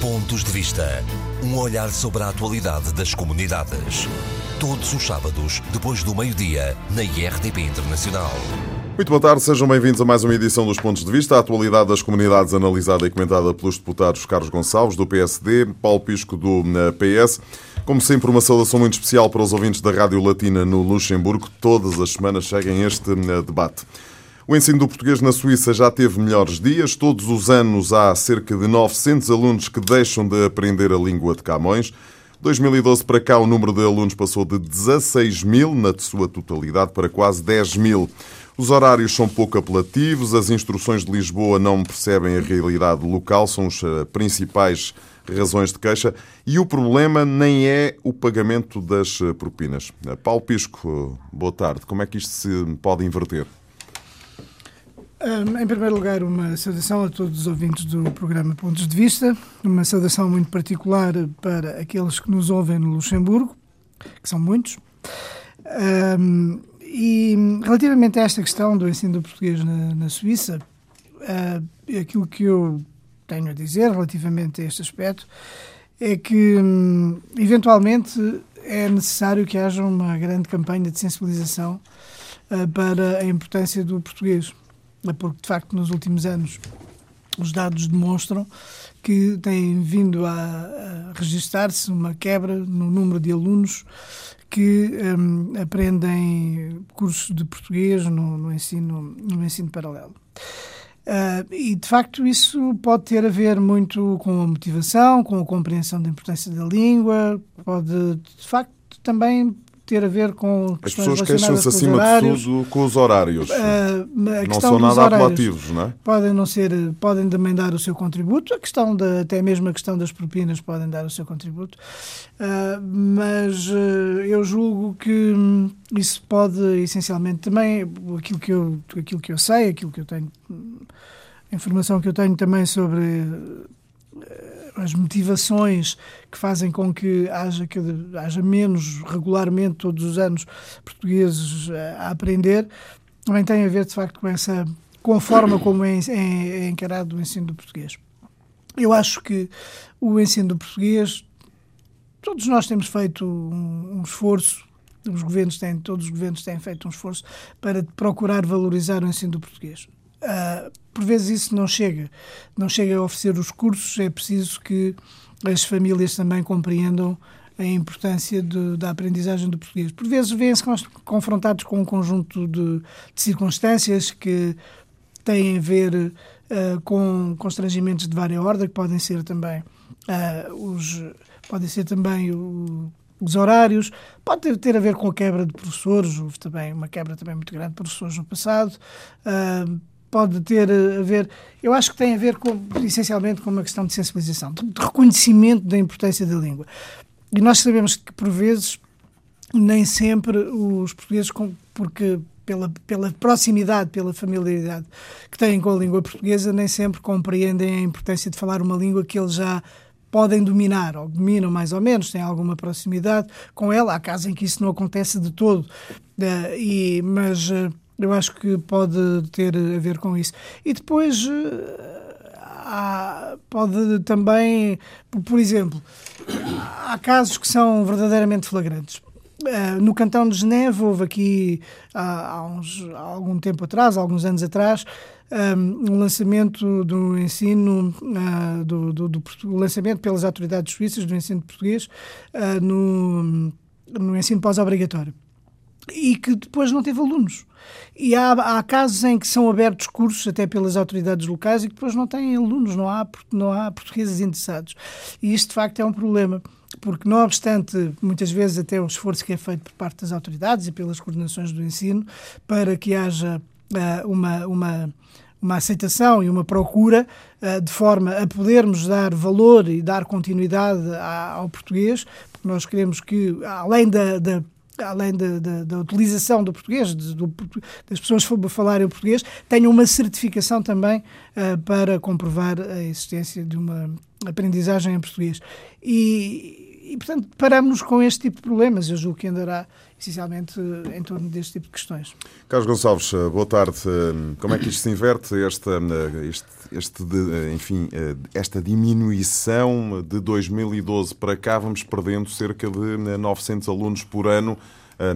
Pontos de Vista. Um olhar sobre a atualidade das comunidades. Todos os sábados, depois do meio-dia, na IRTP Internacional. Muito boa tarde, sejam bem-vindos a mais uma edição dos Pontos de Vista. A atualidade das comunidades analisada e comentada pelos deputados Carlos Gonçalves, do PSD, Paulo Pisco, do eh, PS. Como sempre, uma saudação muito especial para os ouvintes da Rádio Latina no Luxemburgo. Todas as semanas seguem este eh, debate. O ensino do português na Suíça já teve melhores dias. Todos os anos há cerca de 900 alunos que deixam de aprender a língua de Camões. 2012 para cá, o número de alunos passou de 16 mil, na sua totalidade, para quase 10 mil. Os horários são pouco apelativos, as instruções de Lisboa não percebem a realidade local, são as eh, principais razões de queixa. E o problema nem é o pagamento das eh, propinas. Eh, Paulo Pisco, boa tarde. Como é que isto se pode inverter? Em primeiro lugar, uma saudação a todos os ouvintes do programa Pontos de Vista, uma saudação muito particular para aqueles que nos ouvem no Luxemburgo, que são muitos. Um, e relativamente a esta questão do ensino do português na, na Suíça, uh, aquilo que eu tenho a dizer relativamente a este aspecto é que, um, eventualmente, é necessário que haja uma grande campanha de sensibilização uh, para a importância do português porque de facto nos últimos anos os dados demonstram que tem vindo a, a registrar-se uma quebra no número de alunos que um, aprendem cursos de português no, no, ensino, no ensino paralelo. Uh, e de facto isso pode ter a ver muito com a motivação, com a compreensão da importância da língua, pode de facto também ter a ver com As pessoas queixam-se acima de tudo com os horários. Uh, não são nada apelativos, não é? Podem não ser, podem também dar o seu contributo. A questão da, até mesmo a questão das propinas podem dar o seu contributo. Uh, mas uh, eu julgo que isso pode essencialmente também aquilo que eu aquilo que eu sei, aquilo que eu tenho, a informação que eu tenho também sobre as motivações que fazem com que haja, que haja menos regularmente todos os anos portugueses eh, a aprender, também tem a ver de facto com essa com a forma como é, é, é encarado o ensino do português. Eu acho que o ensino do português, todos nós temos feito um, um esforço os governos têm, todos os governos têm feito um esforço para procurar valorizar o ensino do português. Uh, por vezes isso não chega, não chega a oferecer os cursos, é preciso que as famílias também compreendam a importância de, da aprendizagem do português. Por vezes vêm-se confrontados com um conjunto de, de, circunstâncias que têm a ver uh, com constrangimentos de várias ordem, que podem ser também uh, os podem ser também o, os horários, pode ter, ter, a ver com a quebra de professores, houve também uma quebra também muito grande de professores no passado, uh, pode ter a ver. Eu acho que tem a ver com, essencialmente com uma questão de sensibilização, de reconhecimento da importância da língua. E nós sabemos que, por vezes, nem sempre os portugueses, porque pela, pela proximidade, pela familiaridade que têm com a língua portuguesa, nem sempre compreendem a importância de falar uma língua que eles já podem dominar, ou dominam mais ou menos, têm alguma proximidade com ela. Há casos em que isso não acontece de todo, uh, e, mas uh, eu acho que pode ter a ver com isso. E depois eh, há, pode também, por exemplo, há casos que são verdadeiramente flagrantes. Uh, no cantão de Geneve houve aqui há, há, uns, há algum tempo atrás, alguns anos atrás, um, um lançamento do ensino uh, do, do, do, do, lançamento pelas autoridades suíças do ensino português uh, no, no ensino pós-obrigatório e que depois não teve alunos. E há, há, casos em que são abertos cursos até pelas autoridades locais e que depois não têm alunos, não há, não há portugueses interessados. E isto, de facto, é um problema, porque, não obstante, muitas vezes até o esforço que é feito por parte das autoridades e pelas coordenações do ensino para que haja uh, uma, uma, uma aceitação e uma procura uh, de forma a podermos dar valor e dar continuidade ao português, porque nós queremos que, além da, da além da, utilização do português, de, do, das pessoas falarem o português, tenham uma certificação também uh, para comprovar a existência de uma aprendizagem em português. E, e portanto, paramos com este tipo de problemas. Eu julgo que andará essencialmente em torno deste tipo de questões. Carlos Gonçalves, eh, boa tarde. Eh, como é que isto se inverte, este, este este, enfim, esta diminuição de 2012 para cá, vamos perdendo cerca de 900 alunos por ano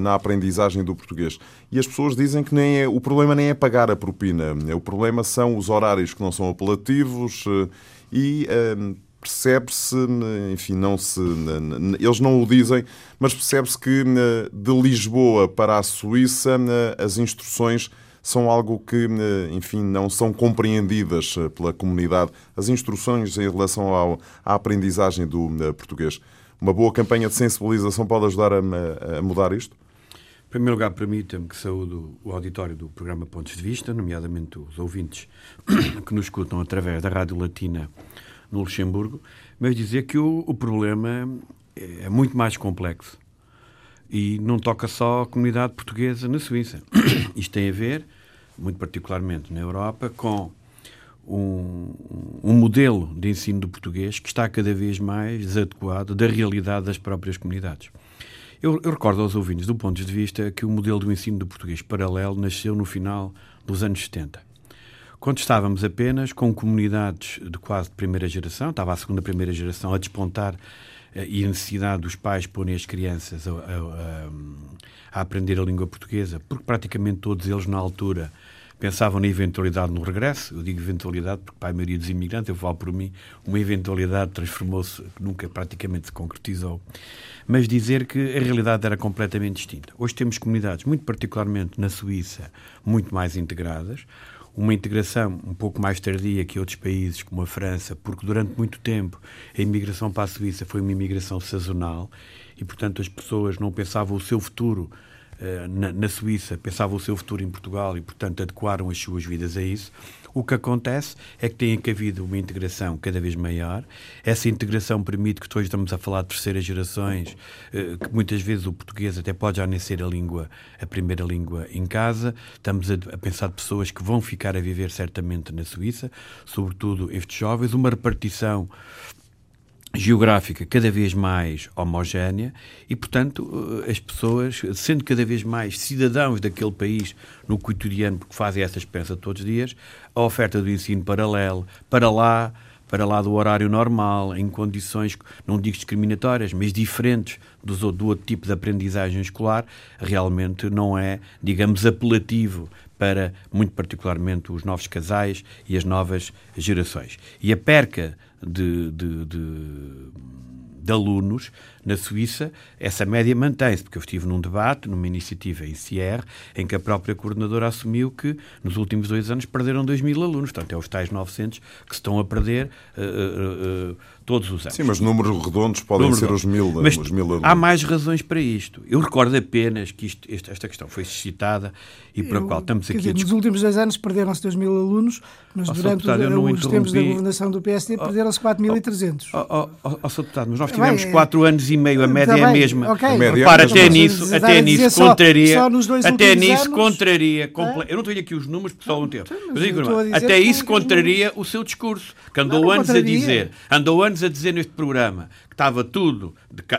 na aprendizagem do português. E as pessoas dizem que nem é, o problema nem é pagar a propina, o problema são os horários que não são apelativos e percebe-se, enfim, não se, eles não o dizem, mas percebe-se que de Lisboa para a Suíça as instruções são algo que, enfim, não são compreendidas pela comunidade. As instruções em relação ao, à aprendizagem do português. Uma boa campanha de sensibilização pode ajudar a, a mudar isto? Em primeiro lugar, permita-me que saúdo o auditório do programa Pontos de Vista, nomeadamente os ouvintes que nos escutam através da Rádio Latina no Luxemburgo, mas dizer que o, o problema é muito mais complexo e não toca só a comunidade portuguesa na Suíça. Isto tem a ver, muito particularmente na Europa, com um, um, modelo de ensino do português que está cada vez mais desadequado da realidade das próprias comunidades. Eu, eu, recordo aos ouvintes, do ponto de vista, que o modelo do ensino do português paralelo nasceu no final dos anos 70 quando estávamos apenas com comunidades de quase de primeira geração, estava a segunda primeira geração a despontar e a necessidade dos pais porem as crianças a, a, a, aprender a língua portuguesa, porque praticamente todos eles na altura pensavam na eventualidade no regresso. Eu digo eventualidade porque para a maioria dos imigrantes, eu falo por mim, uma eventualidade transformou-se, nunca praticamente se concretizou. Mas dizer que a realidade era completamente distinta. Hoje temos comunidades, muito particularmente na Suíça, muito mais integradas uma integração um pouco mais tardia que outros países, como a França, porque durante muito tempo a imigração para a Suíça foi uma imigração sazonal e, portanto, as pessoas não pensavam o seu futuro uh, na, na, Suíça, pensavam o seu futuro em Portugal e, portanto, adequaram as suas vidas a isso. O que acontece é que tem havido uma integração cada vez maior. Essa integração permite que hoje estamos a falar de terceiras gerações, eh, que muitas vezes o português até pode já nem ser a língua, a primeira língua em casa. Estamos a, pensar de pessoas que vão ficar a viver certamente na Suíça, sobretudo estes jovens, uma repartição geográfica cada vez mais homogénea e, portanto, eh, as pessoas, sendo cada vez mais cidadãos daquele país no cotidiano, porque fazem essa experiência todos os dias, a oferta do ensino paralelo, para lá, para lá do horário normal, em condições, não digo discriminatórias, mas diferentes do, do outro tipo de aprendizagem escolar, realmente não é, digamos, apelativo para, muito particularmente, os novos casais e as novas gerações. E a perca de, de, de, de alunos na Suíça, essa média mantém-se, porque eu estive num debate, numa iniciativa em Sierre, em que a própria coordenadora assumiu que nos últimos dois anos perderam 2 mil alunos. Portanto, é os tais 900 que se estão a perder uh, uh, uh, todos os anos. Sim, mas números redondos podem Número ser os mil, mas os mil alunos. Há mais razões para isto. Eu recordo apenas que isto, esta questão foi suscitada e para a qual estamos aqui dizer, a Nos últimos dois anos perderam-se 2 mil alunos, mas oh, durante os tempos da governação do PSD perderam-se 4.300. Oh, oh, oh, oh, Deputado, mas nós tivemos 4 anos e meio, a média é a mesma. Okay. A média Repara, até nisso, até nisso contraria. até nisso contraria. Comple... Eu não tenho aqui os números porque só um tempo. Mas digo, até isso contraria o seu discurso, que andou anos a dizer, andou anos a dizer neste programa estava tudo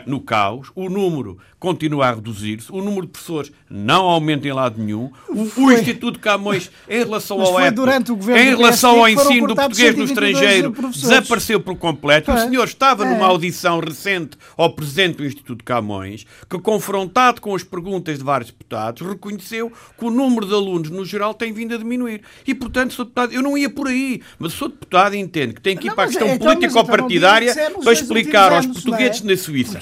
no caos, o número continua a reduzir-se, o número de pessoas não aumenta em lado nenhum, o, o Instituto Camões, em relação ao EPA, em relação ao ensino do português no estrangeiro, desapareceu por completo. O senhor estava é. numa audição recente ao presidente do Instituto Camões, que, confrontado com as perguntas de vários deputados, reconheceu que o número de alunos, no geral, tem vindo a diminuir. E, portanto, sou deputado, eu não ia por aí, mas sou deputado e entendo que tem que ir não, para a questão então, político-partidária então para explicar aos portugueses é? na Suíça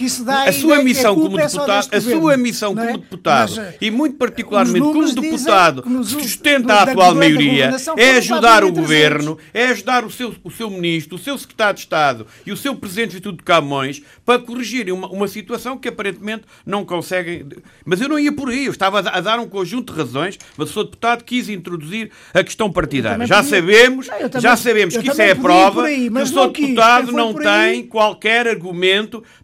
a sua missão é como deputado, a sua missão como deputado e muito particularmente como deputado que sustenta a atual maioria é ajudar o governo, é ajudar o seu, o seu ministro, o seu secretário de Estado e o seu presidente do Instituto de Camões para corrigirem uma, uma situação que aparentemente não conseguem. Mas eu não ia por aí, eu estava a dar um conjunto de razões, mas o seu deputado quis introduzir a questão partidária. Já sabemos, não, já sabemos que isso é a prova aí, que o seu deputado não tem qualquer argumento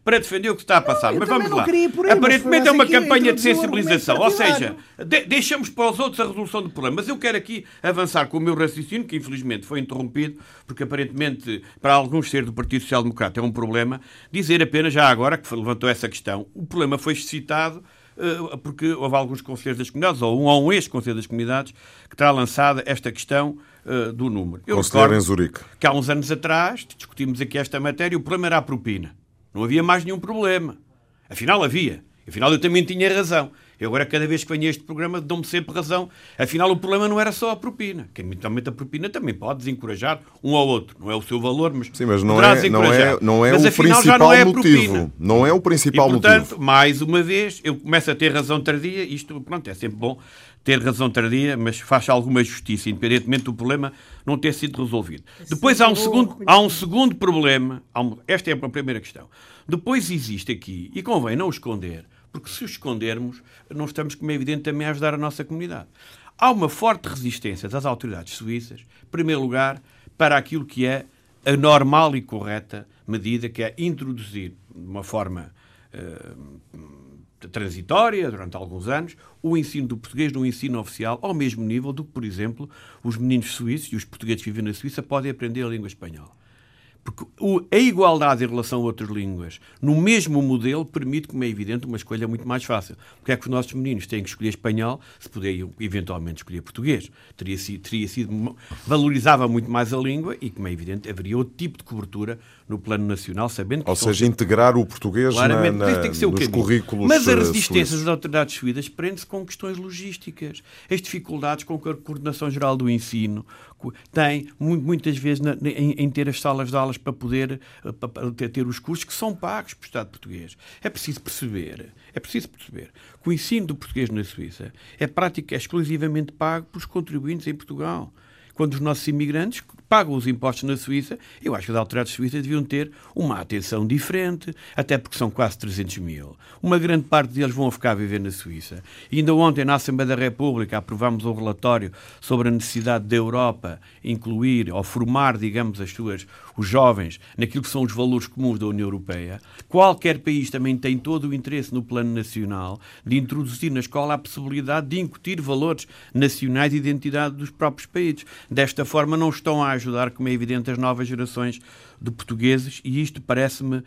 para defender o que está a passar. Não, mas vamos lá. Aí, Aparentemente é uma campanha de sensibilização. Ou seja, de deixamos para os outros a resolução do problema. Mas eu quero aqui avançar com o meu raciocínio, que infelizmente foi interrompido, porque aparentemente para alguns ser do Partido Social Democrata é um problema, dizer apenas já agora que levantou essa questão. O problema foi suscitado uh, porque houve alguns conselheiros das comunidades, ou um ou um ex-conselheiro das comunidades, que terá lançado esta questão uh, do número. Eu Conselheiro em Zurique. Que há uns anos atrás discutimos aqui esta matéria e o problema era a propina. Não havia mais nenhum problema. Afinal, havia. Afinal, eu também tinha razão. Eu agora, cada vez que venho a este programa, dou-me sempre razão. Afinal, o problema não era só a propina. Quem eventualmente a propina também pode desencorajar um ao outro. Não é o seu valor, mas Sim, mas não é, não é, não é mas, o afinal, principal não é motivo. Não é o principal e, portanto, motivo. mais uma vez, eu começo a ter razão tardia. Isto, pronto, é sempre bom ter razão tardia, mas faz alguma justiça, independentemente do problema não ter sido resolvido. Depois há um segundo, há um segundo problema. Esta é a primeira questão. Depois existe aqui, e convém não o esconder, porque se o escondermos, não estamos, como é evidente, também a ajudar a nossa comunidade. Há uma forte resistência das autoridades suíças, em primeiro lugar, para aquilo que é a normal e correta medida, que é introduzir de uma forma uh, transitória, durante alguns anos, o ensino do português no ensino oficial ao mesmo nível do que, por exemplo, os meninos suíços e os portugueses que vivem na Suíça podem aprender a língua espanhola. Porque a igualdade em relação a outras línguas, no mesmo modelo, permite, como é evidente, uma escolha muito mais fácil. Porque é que os nossos meninos têm que escolher espanhol se puderem eventualmente escolher português? Teria sido, teria sido, valorizava muito mais a língua e, como é evidente, haveria outro tipo de cobertura no plano nacional, sabendo que... Ou seja, integrar o português Claramente, na, na, tem que ser o nos currículos Mas a resistência das autoridades suídas prende-se com questões logísticas. As dificuldades com a coordenação geral do ensino tem, muitas vezes, em, em ter as salas de aulas para poder eh, para ter os cursos que são pagos pelo Estado português. É preciso perceber, é preciso perceber que o ensino do português na Suíça é prática é exclusivamente pago pelos contribuintes em Portugal quando os nossos imigrantes pagam os impostos na Suíça, eu acho que as autoridades suíças deviam ter uma atenção diferente, até porque são quase 300 mil. Uma grande parte deles vão ficar a viver na Suíça. E ainda ontem, na Assembleia da República, aprovámos um relatório sobre a necessidade da Europa incluir ou formar, digamos, as suas, os jovens naquilo que são os valores comuns da União Europeia. Qualquer país também tem todo o interesse no plano nacional de introduzir na escola a possibilidade de incutir valores nacionais e identidade dos próprios países. Desta forma, não estão a ajudar, como é evidente, as novas gerações de portugueses e isto parece-me uh,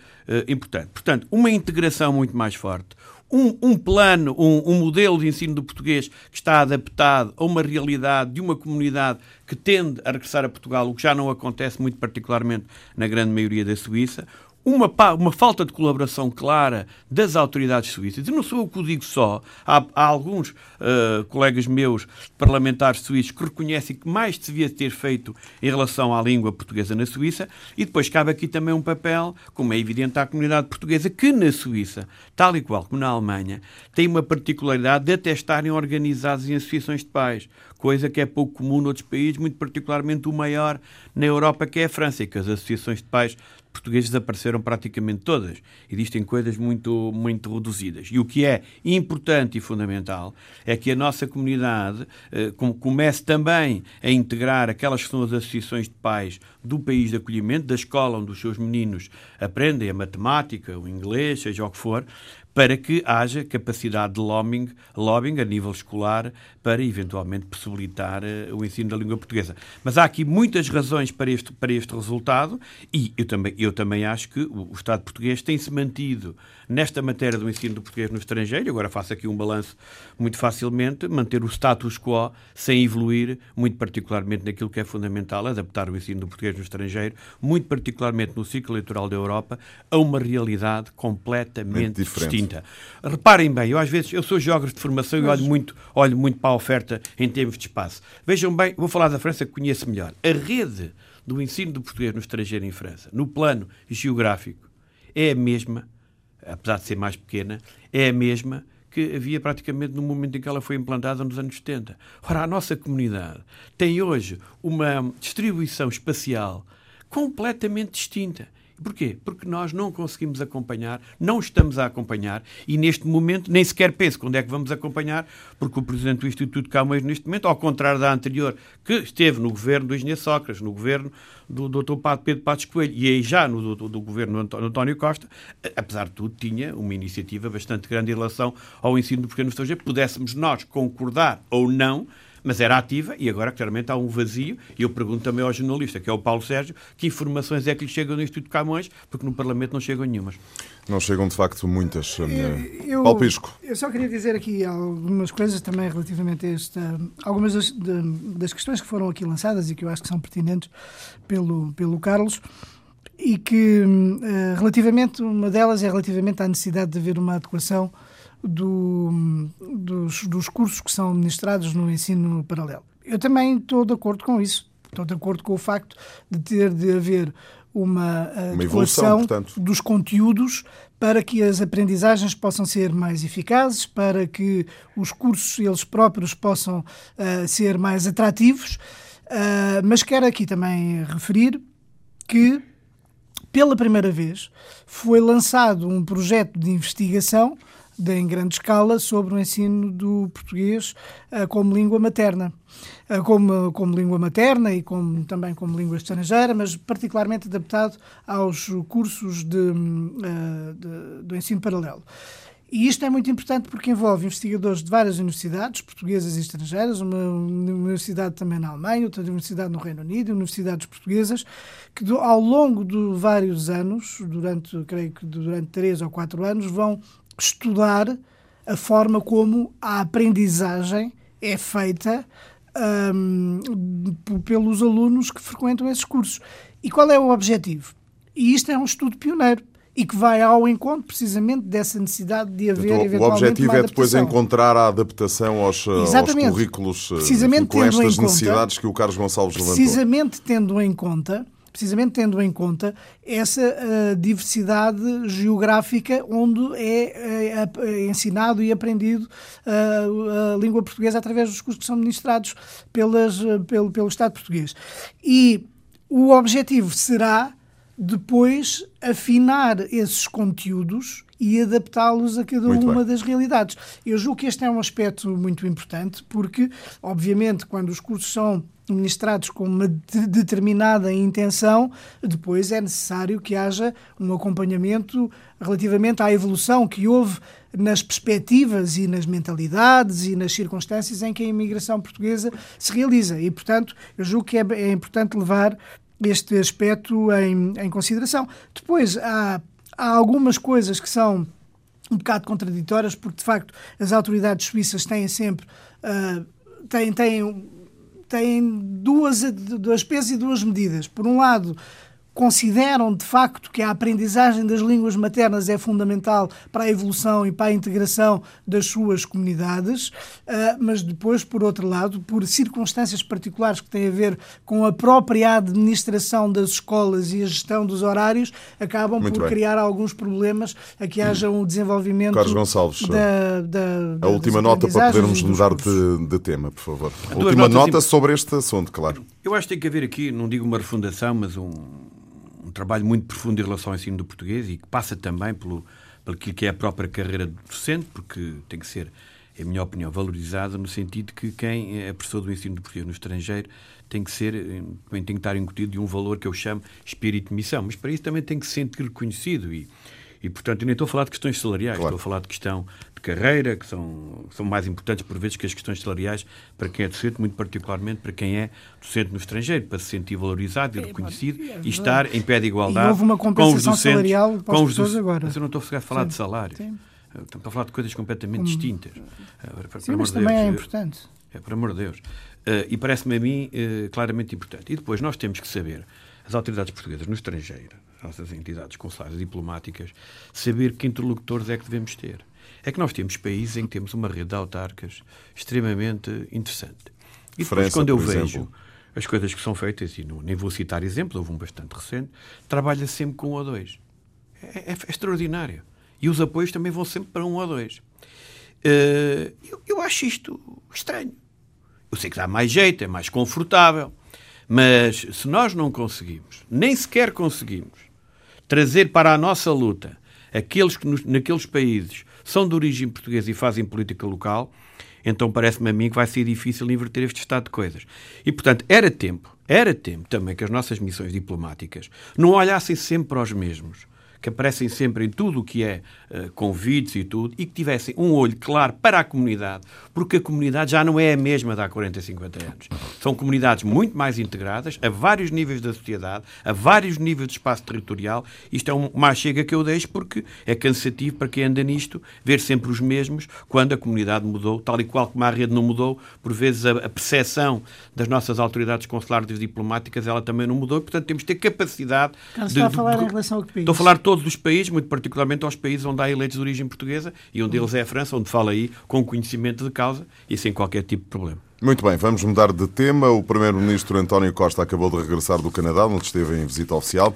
importante. Portanto, uma integração muito mais forte, um, um plano, um, um, modelo de ensino do português que está adaptado a uma realidade de uma comunidade que tende a regressar a Portugal, o que já não acontece muito particularmente na grande maioria da Suíça, uma, uma falta de colaboração clara das autoridades suíças. E não sou eu que o digo só. Há, há alguns uh, colegas meus, parlamentares suíços, que reconhecem que mais devia ter feito em relação à língua portuguesa na Suíça. E depois cabe aqui também um papel, como é evidente, à comunidade portuguesa, que na Suíça, tal e qual como na Alemanha, tem uma particularidade de até estarem organizados em associações de pais coisa que é pouco comum noutros países, muito particularmente o maior na Europa, que é a França, que as associações de pais portugueses desapareceram praticamente todas. Existem coisas muito, muito reduzidas. E o que é importante e fundamental é que a nossa comunidade eh, comece também a integrar aquelas que são as associações de pais do país de acolhimento, da escola onde os seus meninos aprendem a matemática, o inglês, seja o que for, para que haja capacidade de lobbying, lobbying a nível escolar para eventualmente possibilitar uh, o ensino da língua portuguesa. Mas há aqui muitas razões para este, para este resultado e eu também, eu também acho que o, o Estado português tem-se mantido nesta matéria do ensino do português no estrangeiro, agora faço aqui um balanço muito facilmente, manter o status quo sem evoluir, muito particularmente naquilo que é fundamental, adaptar o ensino do português no estrangeiro, muito particularmente no ciclo eleitoral da Europa, a uma realidade completamente distinta. Reparem bem, eu às vezes, eu sou geógrafo de formação Mas... e olho muito, olho muito para a oferta em termos de espaço. Vejam bem, vou falar da França que conheço melhor. A rede do ensino do português no estrangeiro em França, no plano geográfico, é a mesma apesar de ser mais pequena, é a mesma que havia praticamente no momento em que ela foi implantada nos anos 70. Ora, a nossa comunidade tem hoje uma distribuição espacial completamente distinta. Porquê? Porque nós não conseguimos acompanhar, não estamos a acompanhar e neste momento nem sequer penso quando é que vamos acompanhar, porque o Presidente do Instituto Camões neste momento, ao contrário da anterior, que esteve no governo do Engenheiro Sócrates, no governo do Dr. Pedro Passos Coelho e aí já no do, do governo do António Costa, apesar de tudo, tinha uma iniciativa bastante grande em relação ao ensino do pequeno estrangeiro, pudéssemos nós concordar ou não, mas era ativa e agora claramente há um vazio. E eu pergunto também ao jornalista, que é o Paulo Sérgio, que informações é que lhe chegam no Instituto Camões, porque no Parlamento não chegam nenhumas. Não chegam, de facto, muitas. Eu, eu, Paulo Pisco. Eu só queria dizer aqui algumas coisas também relativamente a esta. Algumas das, de, das questões que foram aqui lançadas e que eu acho que são pertinentes pelo, pelo Carlos e que, eh, relativamente, uma delas é relativamente à necessidade de haver uma adequação do, dos, dos cursos que são ministrados no ensino paralelo. Eu também estou de acordo com isso. Estou de acordo com o facto de ter de haver uma, uma evolução dos conteúdos para que as aprendizagens possam ser mais eficazes, para que os cursos eles próprios possam uh, ser mais atrativos. Uh, mas quero aqui também referir que, pela primeira vez, foi lançado um projeto de investigação de, em grande escala sobre o ensino do português uh, como língua materna. Uh, como, como língua materna e como, também como língua estrangeira, mas particularmente adaptado aos cursos de, uh, de, do ensino paralelo. E isto é muito importante porque envolve investigadores de várias universidades, portuguesas e estrangeiras, uma universidade também na Alemanha, outra universidade no Reino Unido, universidades portuguesas, que ao longo de vários anos, durante, creio que durante três ou quatro anos, vão estudar a forma como a aprendizagem é feita um, pelos alunos que frequentam esses cursos. E qual é o objetivo? E isto é um estudo pioneiro e que vai ao encontro precisamente dessa necessidade de haver então, eventualmente O objetivo é depois encontrar a adaptação aos, aos currículos precisamente com estas necessidades conta, que o Carlos Gonçalves levantou. Precisamente tendo em conta precisamente tendo em conta essa uh, diversidade geográfica onde é, é ensinado e aprendido uh, a língua portuguesa através dos cursos que são ministrados pelas, pelo, pelo Estado português. E o objetivo será depois afinar esses conteúdos e adaptá-los a cada muito uma bem. das realidades. Eu julgo que este é um aspecto muito importante, porque, obviamente, quando os cursos são ministrados com uma de determinada intenção, depois é necessário que haja um acompanhamento relativamente à evolução que houve nas perspectivas e nas mentalidades e nas circunstâncias em que a imigração portuguesa se realiza. E, portanto, eu julgo que é, é importante levar este aspecto em, em consideração. Depois, há, há algumas coisas que são um bocado contraditórias, porque, de facto, as autoridades suíças têm sempre... Uh, têm, têm têm duas, duas pesos e duas medidas. Por um lado, consideram de facto que a aprendizagem das línguas maternas é fundamental para a evolução e para a integração das suas comunidades, ah, mas depois, por outro lado, por circunstâncias particulares que têm a ver com a própria administração das escolas e a gestão dos horários, acabam Muito por bem. criar alguns problemas a que haja um desenvolvimento Carlos Gonçalves, da, da, da, a última nota para podermos mudar de, de, tema, por favor. A última nota sobre este assunto, claro. Eu acho que tem que haver aqui, não digo uma refundação, mas um trabalho muito profundo em relação ao ensino do português e que passa também pelo, pelo que é a própria carreira docente, porque tem que ser, em minha opinião, valorizada no sentido que quem é professor do ensino do português no estrangeiro tem que ser, tem que estar incutido de um valor que eu chamo espírito de missão, mas para isso também tem que se sentir reconhecido e, e portanto, eu nem estou a falar de questões salariais, claro. estou a falar de questão carreira, que são, são mais importantes por vezes que as questões salariais para quem é docente, muito particularmente para quem é docente no estrangeiro, para se sentir valorizado e reconhecido é, e estar em pé de igualdade e houve uma compensação com os docentes, salarial para com os docentes agora. Mas eu não estou a falar Sim. de salário. Sim. Estou a falar de coisas completamente distintas. Para, Sim, mas também Deus, é importante. É, por amor de Deus. Uh, e parece-me a mim uh, claramente importante. E depois nós temos que saber, as autoridades portuguesas no estrangeiro, as nossas entidades consulares diplomáticas, saber que interlocutores é que devemos ter é que nós temos países em que temos uma rede de autarcas extremamente interessante. E depois, França, quando eu vejo exemplo. as coisas que são feitas, e não, nem vou citar exemplos, houve um bastante recente, trabalha sempre com um ou dois. É, é, é extraordinário. E os apoios também vão sempre para um ou dois. Uh, eu, eu acho isto estranho. Eu sei que dá mais jeito, é mais confortável, mas se nós não conseguimos, nem sequer conseguimos, trazer para a nossa luta aqueles que nos, naqueles países são de origem portuguesa e fazem política local, então parece-me a mim que vai ser difícil inverter este estado de coisas. E, portanto, era tempo, era tempo também que as nossas missões diplomáticas não olhassem sempre para os mesmos, que aparecem sempre em tudo o que é uh, convites e tudo, e que tivessem um olho claro para a comunidade, porque a comunidade já não é a mesma de há 40, 50 anos. São comunidades muito mais integradas, a vários níveis da sociedade, a vários níveis de espaço territorial. Isto é uma chega que eu deixo porque é cansativo para quem anda nisto ver sempre os mesmos quando a comunidade mudou, tal e qual como a rede não mudou, por vezes a, percepção das nossas autoridades consulares e diplomáticas ela também não mudou, e, portanto temos de ter capacidade. De, está a falar de, em relação a que? Estou a falar de todos os países, muito particularmente aos países onde há eleitos de origem portuguesa e um deles é a França, onde fala aí com conhecimento de causa e sem qualquer tipo de problema. Muito bem, vamos mudar de tema. O Primeiro-Ministro António Costa acabou de regressar do Canadá, onde esteve em visita oficial.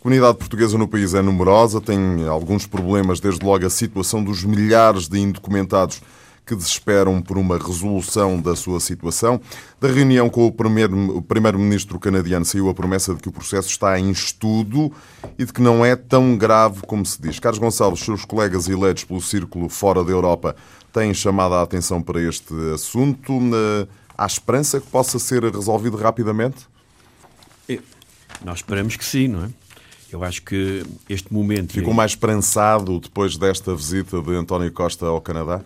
A comunidade portuguesa no país é numerosa, tem alguns problemas, desde logo a situação dos milhares de indocumentados que desesperam por uma resolução da sua situação. Da reunião com o primeiro-ministro canadiano saiu a promessa de que o processo está em estudo e de que não é tão grave como se diz. Carlos Gonçalves, seus colegas eleitos pelo Círculo fora da Europa têm chamado a atenção para este assunto. Há esperança que possa ser resolvido rapidamente? Nós esperamos que sim, não é? Eu acho que este momento. Ficou mais esperançado depois desta visita de António Costa ao Canadá?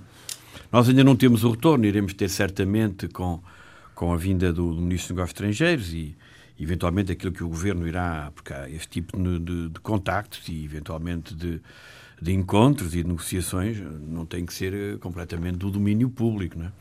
Nós ainda não temos o retorno, iremos ter certamente com, com a vinda do, do Ministro dos Negócios Estrangeiros e, eventualmente, aquilo que o Governo irá, porque há este tipo de, de, de contactos e, eventualmente, de, de encontros e de negociações, não tem que ser eh, completamente do domínio público, não é?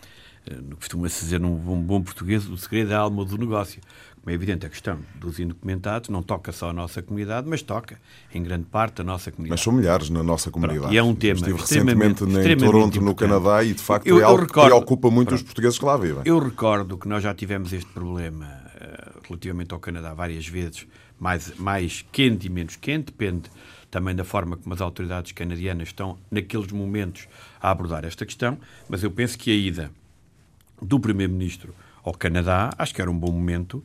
Eh, costuma-se dizer num bom português, o segredo é a alma do negócio. Como é evidente, a questão dos indocumentados não toca só a nossa comunidade, mas toca, em grande parte, a nossa comunidade. Mas são milhares na nossa comunidade. Pronto, e é um tema Estive recentemente em Toronto, no Canadá, e de facto eu, é algo recordo, que preocupa muito pronto, os portugueses que lá vivem. Eu recordo que nós já tivemos este problema uh, relativamente ao Canadá várias vezes, mais, mais quente e menos quente, depende também da forma como as autoridades canadianas estão, naqueles momentos, a abordar esta questão, mas eu penso que a ida do Primeiro-Ministro ao Canadá, acho que era um bom momento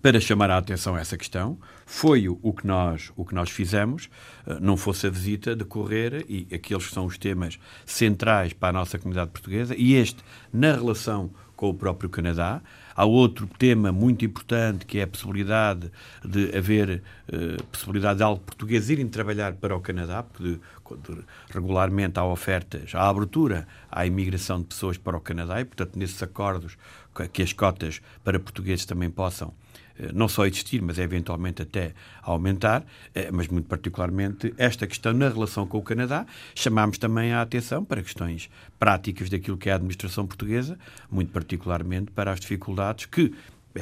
para chamar a atenção a essa questão. Foi o que nós, o que nós fizemos, eh, não fosse a visita decorrer e aqueles que são os temas centrais para a nossa comunidade portuguesa e este na relação com o próprio Canadá. Há outro tema muito importante que é a possibilidade de haver uh, possibilidade de algo português irem trabalhar para o Canadá, porque regularmente há ofertas, há abertura à imigração de pessoas para o Canadá e, portanto, nesses acordos que as cotas para portugueses também possam eh, não só existir, mas eventualmente até aumentar, eh, mas muito particularmente esta questão na relação com o Canadá, chamámos também a atenção para questões práticas daquilo que é a administração portuguesa, muito particularmente para as dificuldades que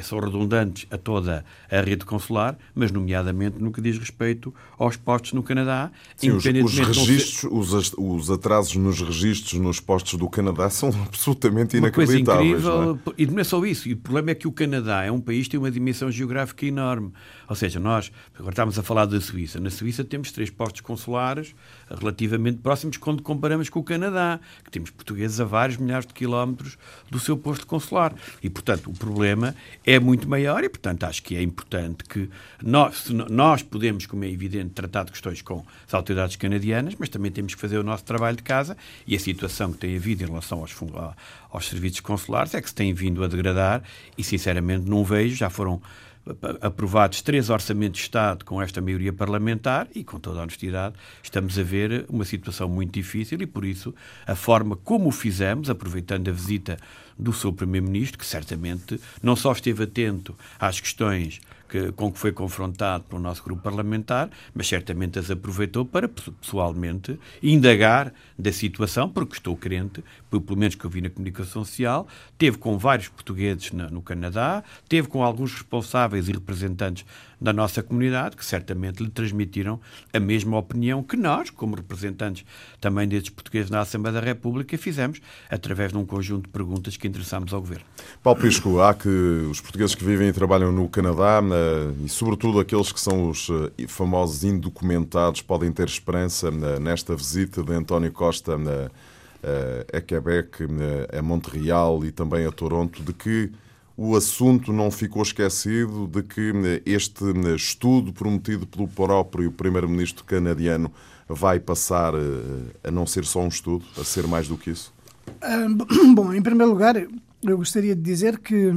são redundantes a toda a rede consular, mas nomeadamente no que diz respeito aos postos no Canadá. Sim, os, os, registros, ser... os, os, atrasos nos registros nos postos do Canadá são absolutamente inacreditáveis. Uma coisa incrível, não é? e não é só isso. E o problema é que o Canadá é um país que tem uma dimensão geográfica enorme. Ou seja, nós, agora estamos a falar da Suíça. Na Suíça temos três postos consulares relativamente próximos quando comparamos com o Canadá, que temos portugueses a vários milhares de quilómetros do seu posto consular. E, portanto, o problema é muito maior e, portanto, acho que é importante que nós, nós podemos, como é evidente, tratar de questões com as autoridades canadianas, mas também temos que fazer o nosso trabalho de casa e a situação que tem havido em relação aos, aos serviços consulares é que se tem vindo a degradar e, sinceramente, não vejo, já foram aprovados três orçamentos de Estado com esta maioria parlamentar e, com toda a honestidade, estamos a ver uma situação muito difícil e, por isso, a forma como o fizemos, aproveitando a visita do seu Primeiro-Ministro, que certamente não só esteve atento às questões que, com que foi confrontado pelo nosso grupo parlamentar, mas certamente as aproveitou para, pessoalmente, indagar da situação, porque estou crente, pelo menos que eu vi na comunicação social, teve com vários portugueses no Canadá, teve com alguns responsáveis e representantes da nossa comunidade, que certamente lhe transmitiram a mesma opinião que nós, como representantes também desses portugueses na Assembleia da República, fizemos através de um conjunto de perguntas que endereçámos ao Governo. Paulo Pisco, há que os portugueses que vivem e trabalham no Canadá, eh, e sobretudo aqueles que são os eh, famosos indocumentados, podem ter esperança eh, nesta visita de António Costa a Quebec, a Montreal e também a Toronto, de que o assunto não ficou esquecido de que eh, este eh, estudo prometido pelo próprio primeiro-ministro canadiano vai passar eh, a não ser só um estudo, a ser mais do que isso? Bom, em primeiro lugar, eu gostaria de dizer que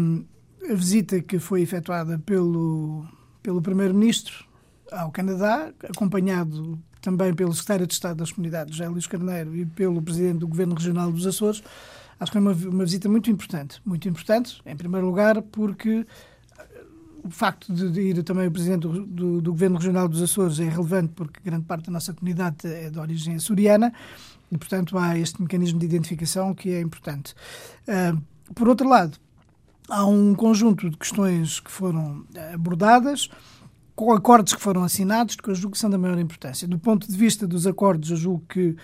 a visita que foi efetuada pelo, pelo primeiro-ministro ao Canadá, acompanhado também pelo secretário de Estado das Comunidades, José Luís Carneiro, e pelo presidente do Governo Regional dos Açores, acho que é uma, uma visita muito importante. Muito importante, em primeiro lugar, porque o facto de ir também o presidente do, do, do, Governo Regional dos Açores é relevante porque grande parte da nossa comunidade é de origem açoriana e, portanto, há este mecanismo de identificação que é importante. Uh, por outro lado, há um conjunto de questões que foram abordadas, com acordos que foram assinados, que eu julgo que são da maior importância. Do ponto de vista dos acordos, eu julgo que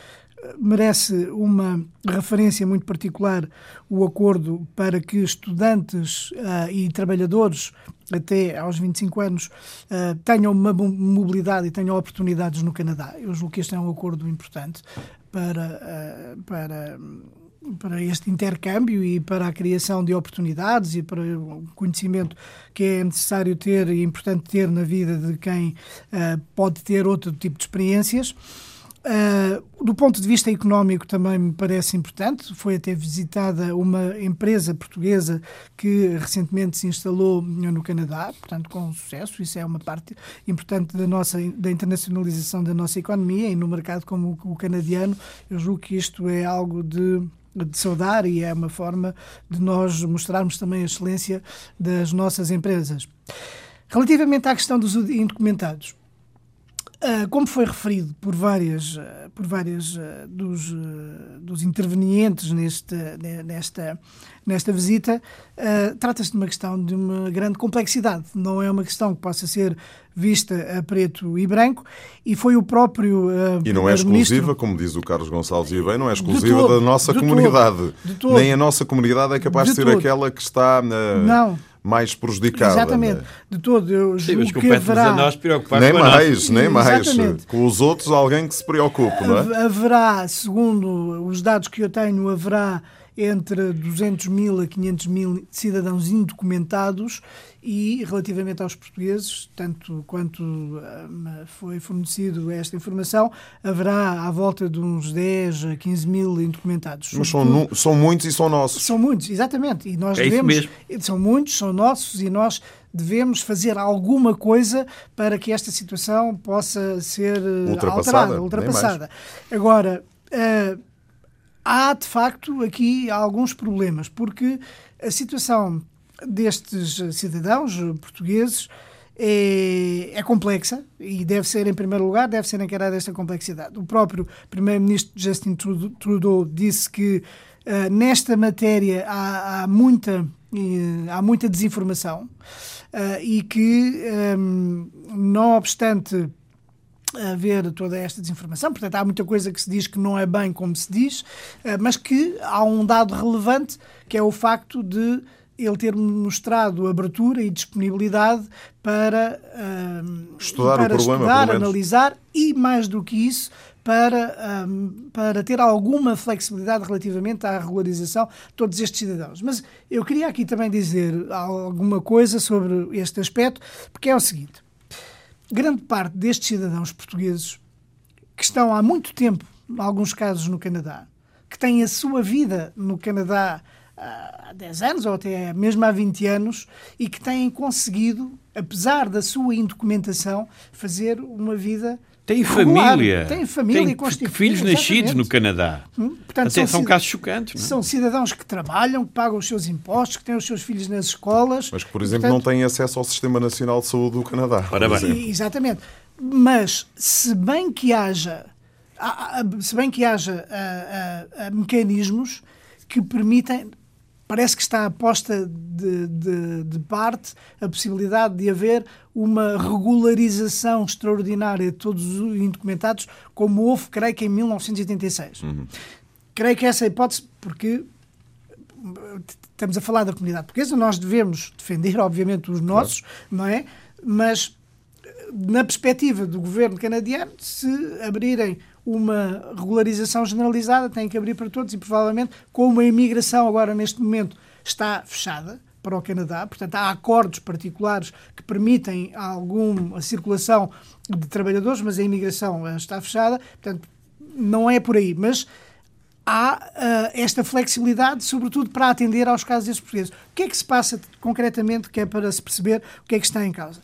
merece uma referência muito particular o acordo para que estudantes uh, e trabalhadores até aos 25 anos uh, tenham uma mobilidade e tenham oportunidades no Canadá. Eu julgo que este é um acordo importante para, uh, para, para este intercâmbio e para a criação de oportunidades e para o conhecimento que é necessário ter e importante ter na vida de quem pode ter outro tipo de experiências. Uh, do ponto de vista económico também me parece importante. Foi até visitada uma empresa portuguesa que recentemente se instalou no Canadá, portanto com sucesso. Isso é uma parte importante da nossa da internacionalização da nossa economia e no mercado como o canadiano. Eu julgo que isto é algo de de saudar e é uma forma de nós mostrarmos também a excelência das nossas empresas. Relativamente à questão dos indocumentados, como foi referido por várias, uh, por várias uh, dos, dos intervenientes neste, nesta, nesta visita, trata-se de uma questão de uma grande complexidade. Não é uma questão que possa ser vista a preto e branco, e foi o próprio. e não é exclusiva, como diz o Carlos Gonçalves e bem, não é exclusiva todo, da nossa comunidade. Todo, Nem a nossa comunidade é capaz de, ser aquela que está. não mais prejudicada. Exatamente. De todo, eu Sim, mas que haverá... a nós preocupar nem mais, nem mais. Exatamente. Com os outros, alguém que se preocupe, não é? Haverá, segundo os dados que eu tenho, haverá entre 200 mil a 500 mil cidadãos indocumentados e, relativamente aos portugueses, tanto quanto um, foi fornecido esta informação, haverá à volta de uns 10 a 15 mil indocumentados. Mas são, são muitos e são nossos. São muitos, exatamente. E nós é devemos. São muitos, são nossos e nós devemos fazer alguma coisa para que esta situação possa ser uh, ultrapassada. Alterada, ultrapassada. Agora. Uh, há de facto aqui alguns problemas, porque a situação destes cidadãos portugueses é, é, complexa e deve ser, em primeiro lugar, deve ser encarada esta complexidade. O próprio Primeiro-Ministro Justin Trudeau disse que uh, nesta matéria há, há muita, uh, há muita desinformação uh, e que, um, não obstante a ver toda esta desinformação. Portanto, há muita coisa que se diz que não é bem como se diz, mas que há um dado relevante que é o facto de ele ter mostrado abertura e disponibilidade para um, estudar, para problema, estudar analisar e, mais do que isso, para, um, para ter alguma flexibilidade relativamente à regularização de todos estes cidadãos. Mas eu queria aqui também dizer alguma coisa sobre este aspecto, porque é o seguinte grande parte destes cidadãos portugueses que estão há muito tempo, em alguns casos no Canadá, que têm a sua vida no Canadá há 10 anos ou até mesmo há 20 anos e que têm conseguido, apesar da sua indocumentação, fazer uma vida tem família. Tem família tem filhos nascidos no Canadá. Hum? Portanto, Até são, são casos chocantes. Não? É? São cidadãos que trabalham, que pagam os seus impostos, que têm os seus filhos nas escolas. Mas que, por exemplo, Portanto, não têm acesso ao Sistema Nacional de Saúde do Canadá. Exatamente. Mas, se bem que haja, se bem que haja a, a, a mecanismos que permitem parece que está aposta de, de, de, parte a possibilidade de haver uma regularização extraordinária de todos os indocumentados, como houve, creio que em 1986. Uhum. Creio que essa é a hipótese, porque estamos a falar da comunidade portuguesa, nós devemos defender, obviamente, os nossos, claro. não é? Mas na perspectiva do governo canadiano, se abrirem uma regularização generalizada, tem que abrir para todos e provavelmente, como a imigração agora neste momento está fechada para o Canadá, portanto há acordos particulares que permitem alguma circulação de trabalhadores, mas a imigração eh, está fechada, portanto não é por aí, mas há uh, esta flexibilidade, sobretudo para atender aos casos desses portugueses. O que é que se passa concretamente, que é para se perceber o que é que está em causa?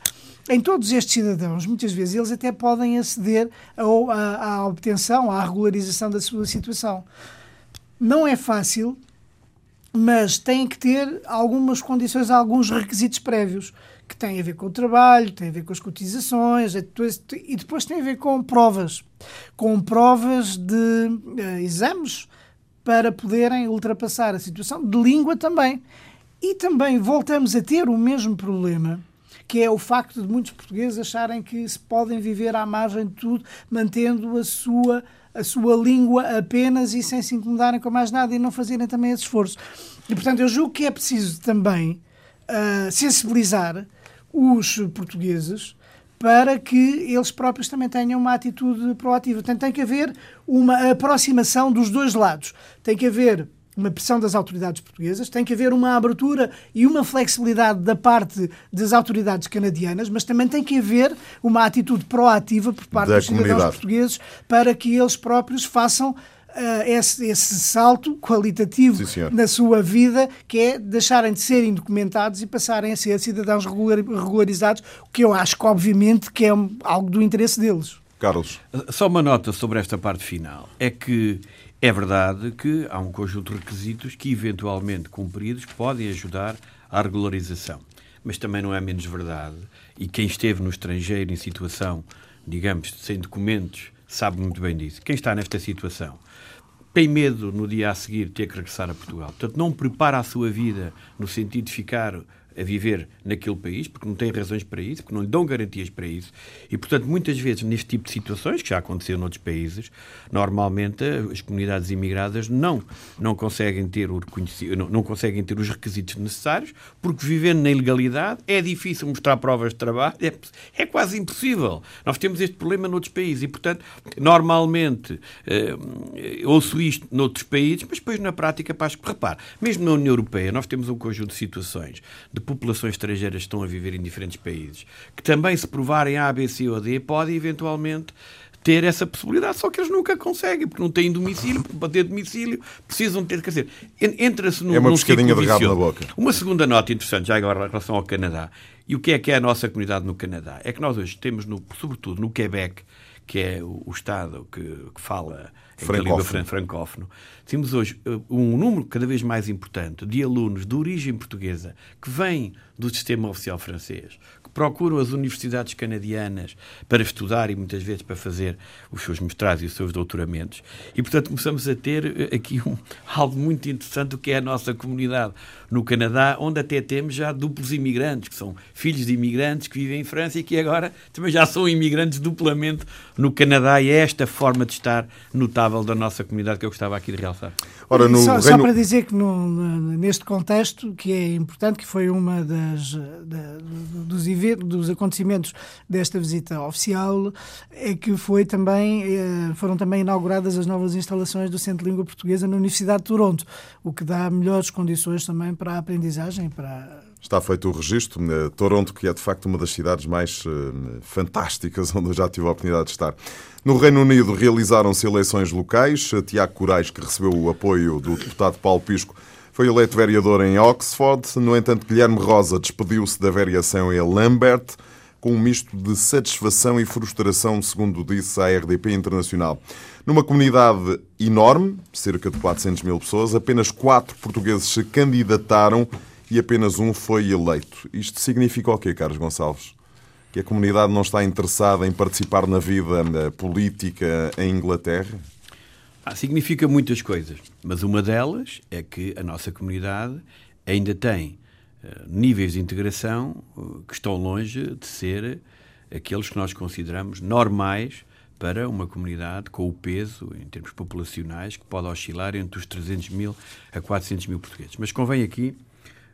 Em todos estes cidadãos, muitas vezes, eles até podem aceder à, obtenção, à regularização da sua situação. Não é fácil, mas têm que ter algumas condições, alguns requisitos prévios que têm a ver com o trabalho, têm a ver com as cotizações e depois tem a ver com provas, com provas de uh, exames para poderem ultrapassar a situação, de língua também. E também voltamos a ter o mesmo problema, que é o facto de muitos portugueses acharem que se podem viver à margem de tudo, mantendo a sua, a sua língua apenas e sem se incomodarem com mais nada e não fazerem também esse esforço. E, portanto, eu julgo que é preciso também uh, sensibilizar os portugueses para que eles próprios também tenham uma atitude proativa. Portanto, tem que haver uma aproximação dos dois lados. Tem que haver uma pressão das autoridades portuguesas, tem que haver uma abertura e uma flexibilidade da parte das autoridades canadianas, mas também tem que haver uma atitude proativa por parte da dos comunidade. cidadãos portugueses para que eles próprios façam uh, esse, esse, salto qualitativo Sim, na sua vida, que é deixarem de ser indocumentados e passarem a ser cidadãos regular, regularizados, o que eu acho que, obviamente, que é algo do interesse deles. Carlos. Só uma nota sobre esta parte final. É que é verdade que há um conjunto de requisitos que, eventualmente cumpridos, podem ajudar à regularização. Mas também não é menos verdade, e quem esteve no estrangeiro em situação, digamos, sem documentos, sabe muito bem disso. Quem está nesta situação tem medo no dia a seguir ter que regressar a Portugal. Portanto, não prepara a sua vida no sentido de ficar a viver naquele país, porque não tem razões para isso, porque não lhe dão garantias para isso. E, portanto, muitas vezes, neste tipo de situações, que já aconteceu noutros países, normalmente as comunidades imigradas não, não, conseguem, ter o não, não conseguem ter os requisitos necessários, porque vivendo na ilegalidade é difícil mostrar provas de trabalho, é, é quase impossível. Nós temos este problema noutros países e, portanto, normalmente eh, ouço isto noutros países, mas depois na prática, para, repare, mesmo na União Europeia, nós temos um conjunto de situações de populações estrangeiras que estão a viver em diferentes países, que também se provarem A, B, C ou D, podem eventualmente ter essa possibilidade, só que eles nunca conseguem, porque não têm domicílio, porque para ter domicílio precisam ter, quer dizer, entra-se num, é uma pescadinha de rabo na boca. Uma segunda nota interessante, já agora em relação ao Canadá, e o que é que é a nossa comunidade no Canadá? É que nós hoje temos, no, sobretudo no Quebec, que é o, o Estado que, que fala francófono. francófono. Temos hoje uh, um número cada vez mais importante de alunos de origem portuguesa que vêm do sistema oficial francês, procuram as universidades canadianas para estudar e muitas vezes para fazer os seus mestrados e os seus doutoramentos. E, portanto, começamos a ter eh, aqui um, algo muito interessante, o que é a nossa comunidade no Canadá, onde até temos já duplos imigrantes, que são filhos de imigrantes que vivem em França e que agora também já são imigrantes duplamente no Canadá. E é esta forma de estar notável da nossa comunidade que eu gostava aqui de realçar. Ora, no só, Reino... só para dizer que no, neste contexto, que é importante, que foi uma das da, dos eventos dos acontecimentos desta visita oficial é que foi também, eh, foram também inauguradas as novas instalações do Centro de Língua Portuguesa na Universidade de Toronto, o que dá melhores condições também para a aprendizagem. Para... Está feito o registro. Eh, Toronto, que é de facto uma das cidades mais uh, fantásticas onde eu já tive a oportunidade de estar. No Reino Unido realizaram-se eleições locais. Tiago Corais, que recebeu o apoio do deputado Paulo Pisco, foi eleito vereador em Oxford. No entanto, Guilherme Rosa despediu-se da variação em Lambert com um misto de satisfação e frustração, segundo disse a RDP Internacional. Numa comunidade enorme, cerca de 400 mil pessoas, apenas quatro portugueses se candidataram e apenas um foi eleito. Isto significa o quê, Carlos Gonçalves? Que a comunidade não está interessada em participar na vida eh, política em Inglaterra? Ah, significa muitas coisas, mas uma delas é que a nossa comunidade ainda tem uh, níveis de integração uh, que estão longe de ser aqueles que nós consideramos normais para uma comunidade com o peso, em termos populacionais, que pode oscilar entre os 300 mil a 400 mil portugueses. Mas convém aqui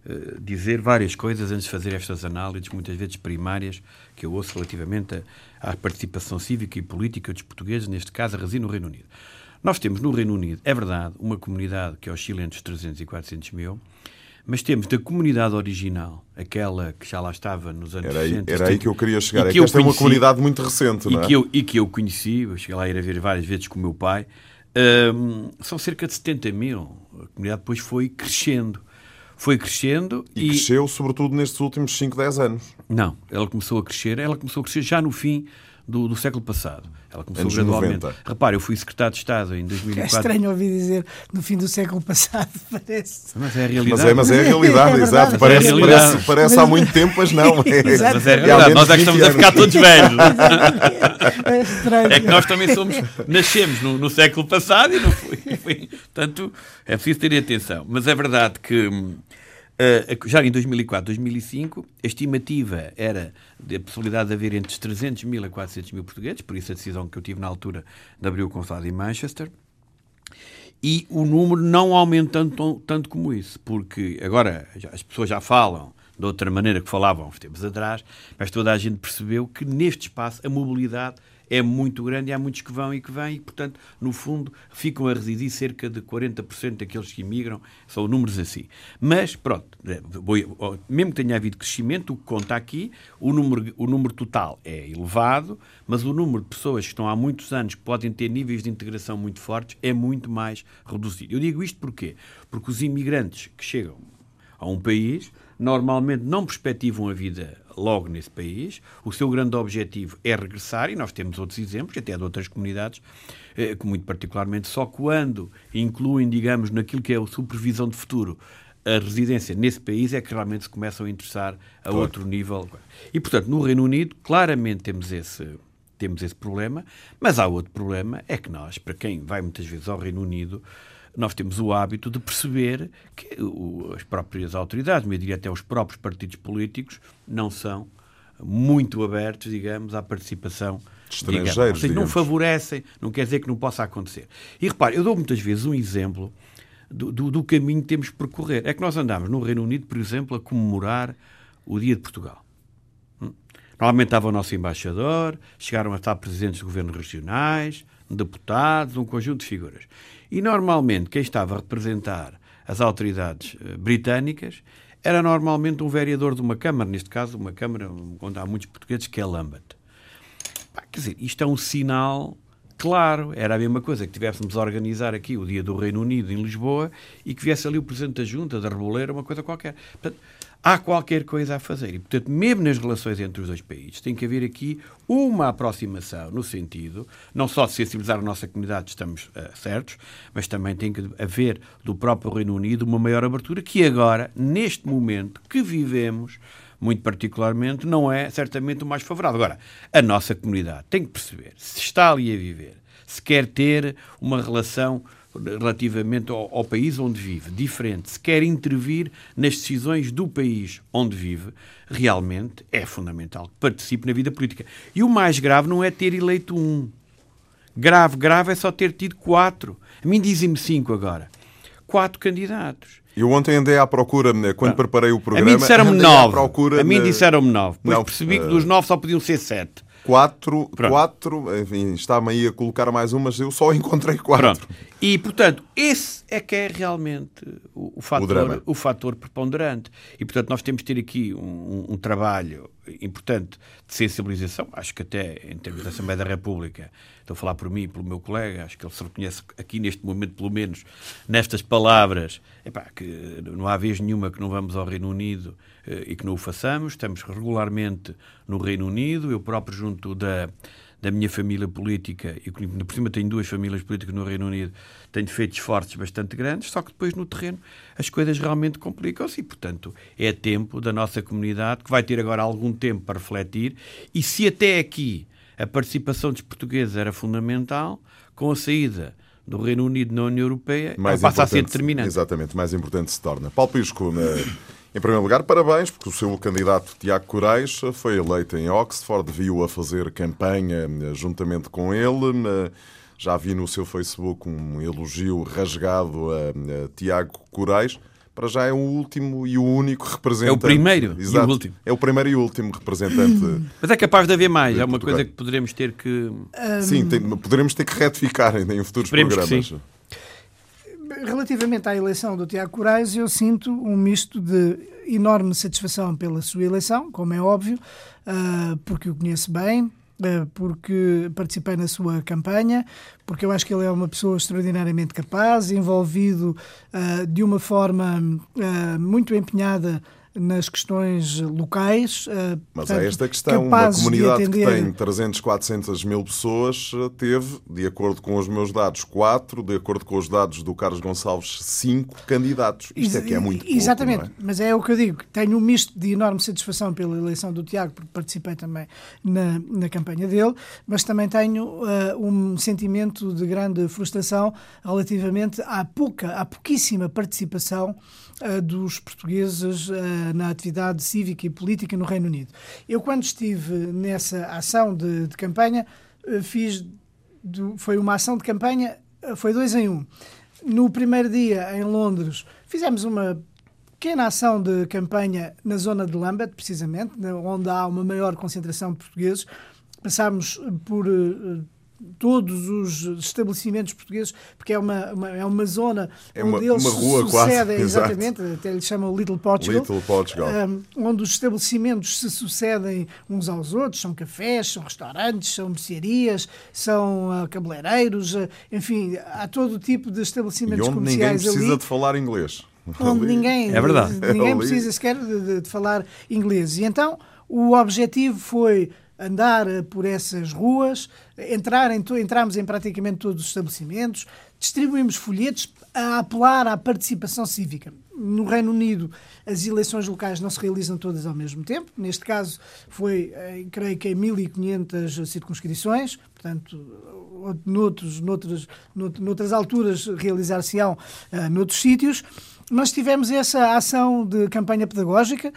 uh, dizer várias coisas antes de fazer estas análises, muitas vezes primárias, que eu ouço relativamente à participação cívica e política dos portugueses, neste caso a residir no Reino Unido. Nós temos no Reino Unido, é verdade, uma comunidade que oscila entre os 300 e 400 mil, mas temos da comunidade original, aquela que já lá estava nos anos era aí, 60. Era aí que eu queria chegar. É que, que esta conheci, é uma comunidade muito recente, e não é? Que eu, e que eu conheci, eu cheguei lá a ir a ver várias vezes com o meu pai, um, são cerca de 70 mil. A comunidade depois foi crescendo. foi crescendo e, e, cresceu sobretudo nestes últimos 5, 10 anos. Não, ela começou a crescer, ela começou a crescer já no fim do, do século passado. Ela começou Anos gradualmente. 90. Repare, eu fui secretário de Estado em 2004. É estranho ouvir dizer no fim do século passado, parece. Mas é a realidade. Mas é, mas é a realidade, é exato. Parece, é realidade. parece, parece há muito tempo, mas não. É, mas é a realidade. Nós é que estamos anos. a ficar todos velhos. É estranho. É que nós também somos, nascemos no, no século passado e não foi, foi. Portanto, é preciso ter atenção. Mas é verdade que Uh, já em 2004, 2005, a estimativa era da possibilidade de haver entre 300 mil a 400 mil portugueses, por isso a decisão que eu tive na altura de abrir o consulado em Manchester. E o número não aumentando tão, tanto como isso, porque agora já, as pessoas já falam de outra maneira que falavam uns tempos atrás, mas toda a gente percebeu que neste espaço a mobilidade é muito grande e há muitos que vão e que vêm e, portanto, no fundo, ficam a residir cerca de 40% daqueles que imigram, são números assim. Mas, pronto, é, mesmo que tenha havido crescimento, o que conta aqui, o número, o número total é elevado, mas o número de pessoas que estão há muitos anos que podem ter níveis de integração muito fortes é muito mais reduzido. Eu digo isto porquê? Porque os imigrantes que chegam a um país normalmente não perspectivam a vida logo nesse país. O seu grande objetivo é regressar, e nós temos outros exemplos, até de outras comunidades, eh, que muito particularmente só quando incluem, digamos, naquilo que é a supervisão de futuro, a residência nesse país é que realmente se começam a interessar a claro. outro nível. E, portanto, no Reino Unido, claramente temos esse, temos esse problema, mas há outro problema, é que nós, para quem vai muitas vezes ao Reino Unido, nós temos o hábito de perceber que as próprias autoridades, eu diria até os próprios partidos políticos, não são muito abertos, digamos, à participação de estrangeiros. Digamos. não favorecem, não quer dizer que não possa acontecer. E repare, eu dou muitas vezes um exemplo do, do, do caminho que temos que percorrer. É que nós andamos no Reino Unido, por exemplo, a comemorar o Dia de Portugal. Hum? Normalmente estava o nosso embaixador, chegaram a estar presidentes de governos regionais, deputados, um conjunto de figuras. E normalmente quem estava a representar as autoridades eh, britânicas era normalmente um vereador de uma Câmara, neste caso uma Câmara onde há muitos portugueses, que é Lambert. quer dizer, isto é um sinal claro. Era a mesma coisa que tivéssemos a organizar aqui o Dia do Reino Unido em Lisboa e que viesse ali o Presidente da Junta, da Reboleira, uma coisa qualquer. Portanto, há qualquer coisa a fazer. E, portanto, mesmo nas relações entre os dois países, tem que haver aqui uma aproximação no sentido, não só de sensibilizar a nossa comunidade, estamos uh, certos, mas também tem que haver do próprio Reino Unido uma maior abertura, que agora, neste momento que vivemos, muito particularmente, não é certamente o mais favorável. Agora, a nossa comunidade tem que perceber se está ali a viver, se quer ter uma relação relativamente ao, ao, país onde vive, diferente, se quer intervir nas decisões do país onde vive, realmente é fundamental que participe na vida política. E o mais grave não é ter eleito um. Grave, grave é só ter tido quatro. A mim dizem-me cinco agora. Quatro candidatos. Eu ontem andei à procura, né, quando preparei o programa. A mim disseram-me nove. A mim disseram-me nove. Depois não, percebi que dos nove só podiam ser sete. Quatro, quatro, enfim, está-me aí a colocar mais um, mas eu só encontrei quatro. Pronto. E, portanto, esse é que é realmente o, o, fator, o, o fator preponderante. E, portanto, nós temos de ter aqui um, um, trabalho importante de sensibilização, acho que até em termos da Assembleia da República, estou a falar por mim e pelo meu colega, acho que ele se reconhece aqui neste momento, pelo menos, nestas palavras, epá, que não há vez nenhuma que não vamos ao Reino Unido eh, e que não o façamos. Estamos regularmente no Reino Unido. Eu próprio, junto da, da minha família política, e por cima tenho duas famílias políticas no Reino Unido, tenho feito esforços bastante grandes, só que depois no terreno as coisas realmente complicam-se e, portanto, é tempo da nossa comunidade, que vai ter agora algum tempo para refletir, e se até aqui a participação dos portugueses era fundamental, com a saída do Reino Unido na União Europeia, mais passa a ser determinante. Exatamente, mais importante se torna. Paulo Pisco, em primeiro lugar, parabéns, porque o seu candidato Tiago Corais foi eleito em Oxford, viu a fazer campanha eh, juntamente com ele. Já vi no seu Facebook um elogio rasgado a, Tiago Corais. Para já é o último e o único representante. É o primeiro Exato. e o último. É o primeiro e o último representante. Mas é capaz de haver mais. É uma coisa que poderemos ter que. Sim, tem, poderemos ter que retificar em futuros Esperemos programas relativamente à eleição do Tiago Corais, eu sinto um misto de enorme satisfação pela sua eleição, como é óbvio, uh, porque o conheço bem, porque participei na sua campanha, porque eu acho que ele é uma pessoa extraordinariamente capaz, envolvido de uma forma muito empenhada nas questões locais. Eh, Mas portanto, é esta questão. Uma comunidade que tem 300, 400 mil pessoas eh, teve, de acordo com os meus dados, 4, de acordo com os dados do Carlos Gonçalves, 5 candidatos. Isto é que é muito pouco, Exatamente, é? mas é o que eu digo. Tenho um misto de enorme satisfação pela eleição do Tiago, porque participei também na, na campanha dele, mas também tenho uh, um sentimento de grande frustração relativamente à pouca, à pouquíssima participação dos portugueses uh, na atividade cívica e política no Reino Unido. Eu, quando estive nessa ação de, de campanha, uh, fiz. Do, foi uma ação de campanha, foi dois em um. No primeiro dia, em Londres, fizemos uma pequena ação de campanha na zona de Lambeth, precisamente, onde há uma maior concentração de portugueses. Passámos por todos os estabelecimentos portugueses, porque é uma, uma é uma zona é uma, onde eles uma rua sucedem, quase, exatamente, exato. até lhe chamam Little Portugal, Little Portugal. Um, onde os estabelecimentos se sucedem uns aos outros, são cafés, são restaurantes, são mercearias, são uh, cabeleireiros, uh, enfim, há todo o tipo de estabelecimentos e onde comerciais ninguém precisa ali, de falar inglês. Onde ninguém, é verdade. ninguém precisa sequer de, de, de falar inglês. E então o objetivo foi andar eh, por essas ruas, entrar em, entramos em praticamente todos os estabelecimentos, distribuímos folhetos a apelar à participação cívica. No Reino Unido, as eleições locais não se realizam todas ao mesmo tempo. Neste caso, foi, eh, creio que, em 1.500 circunscrições. Portanto, noutros, noutras, alturas realizar-se-ão uh, noutros sítios. Mas tivemos essa ação de campanha pedagógica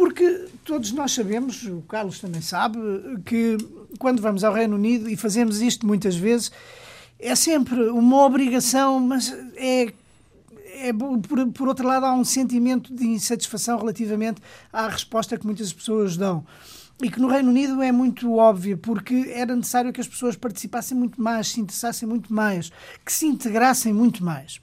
porque todos nós sabemos, o Carlos também sabe, que quando vamos ao Reino Unido e fazemos isto muitas vezes, é sempre uma obrigação, mas é é, por, por outro lado, há um sentimento de insatisfação relativamente à resposta que muitas pessoas dão. E que no Reino Unido é muito óbvio, porque era necessário que as pessoas participassem muito mais, se interessassem muito mais, que se integrassem muito mais.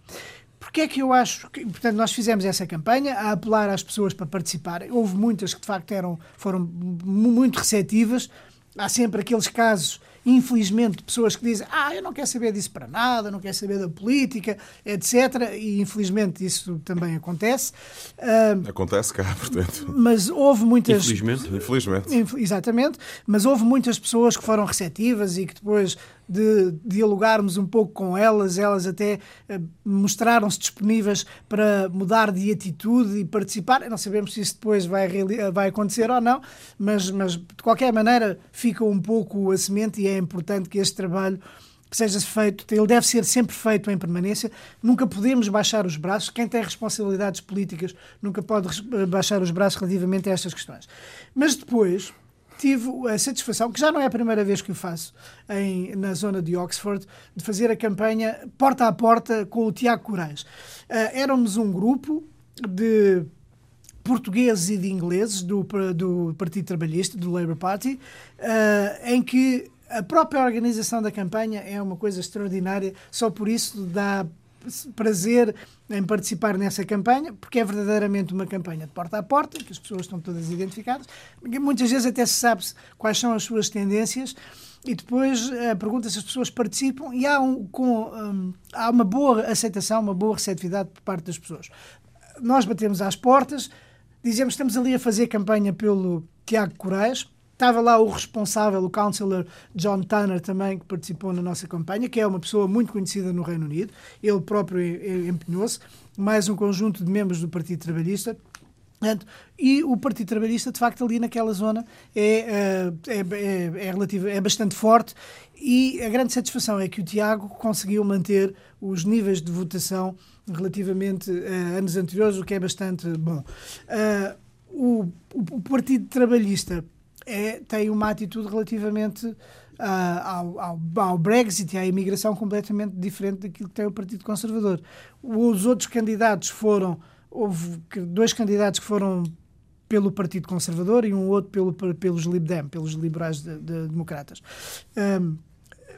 Porque é que eu acho que, portanto, nós fizemos essa campanha a apelar às pessoas para participarem. Houve muitas que de facto eram, foram muito receptivas. Há sempre aqueles casos infelizmente, pessoas que dizem ah, eu não quero saber disso para nada, não quero saber da política, etc. E infelizmente isso também acontece. Uh, acontece cá, portanto. Mas houve muitas. Infelizmente. Infelizmente. Exatamente. Mas houve muitas pessoas que foram receptivas e que depois de dialogarmos um pouco com elas, elas até uh, mostraram-se disponíveis para mudar de atitude e participar. Não sabemos se isso depois vai, vai acontecer ou não, mas, mas de qualquer maneira fica um pouco a semente e é importante que este trabalho seja feito, ele deve ser sempre feito em permanência. Nunca podemos baixar os braços. Quem tem responsabilidades políticas nunca pode baixar os braços relativamente a estas questões. Mas depois tive a satisfação, que já não é a primeira vez que o faço em, na zona de Oxford, de fazer a campanha porta a porta com o Tiago Corais. Uh, éramos um grupo de portugueses e de ingleses do, do Partido Trabalhista, do Labour Party, uh, em que a própria organização da campanha é uma coisa extraordinária, só por isso dá prazer em participar nessa campanha, porque é verdadeiramente uma campanha de porta a porta, que as pessoas estão todas identificadas. Muitas vezes até se sabe quais são as suas tendências e depois uh, pergunta se as pessoas participam e há, um, com, um, há uma boa aceitação, uma boa receptividade por parte das pessoas. Nós batemos às portas, dizemos que estamos ali a fazer campanha pelo Tiago Corais, Estava lá o responsável, o councillor John Tanner, também, que participou na nossa campanha, que é uma pessoa muito conhecida no Reino Unido. Ele próprio empenhou-se. Mais um conjunto de membros do Partido Trabalhista. E o Partido Trabalhista, de facto, ali naquela zona é, eh, é, é, é, relativo, é bastante forte e a grande satisfação é que o Tiago conseguiu manter os níveis de votação relativamente a anos anteriores, o que é bastante bom. Uh, o, o Partido Trabalhista é, tem uma atitude relativamente uh, ao, ao, ao, Brexit e à imigração completamente diferente daquilo que tem o Partido Conservador. Os outros candidatos foram. Houve dois candidatos que foram pelo Partido Conservador e um outro pelo, pelos Lib Dem, pelos liberais de, de, democratas. Um,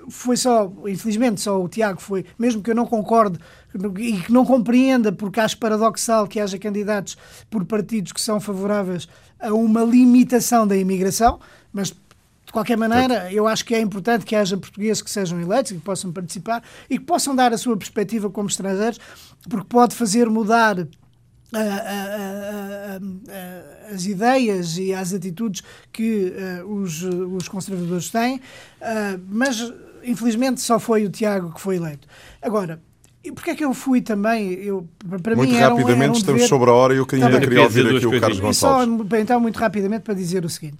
foi só, infelizmente, só o Tiago foi, mesmo que eu não concorde e que não compreenda, porque acho paradoxal que haja candidatos por partidos que são favoráveis a uma limitação da imigração, mas De qualquer maneira, eu acho que é importante que haja portugueses que sejam eleitos e que possam participar e que possam dar a sua perspectiva como estrangeiros, porque pode fazer mudar as ideias e as atitudes que os, os conservadores têm, mas infelizmente só foi o Tiago que foi eleito. Agora, e porquê é que eu fui também? Eu, para muito mim rapidamente, era um, era um estamos dever... sobre a hora e eu queria, tá queria ouvir aqui o Carlos Gonçalves. Só, então, muito rapidamente, para dizer o seguinte.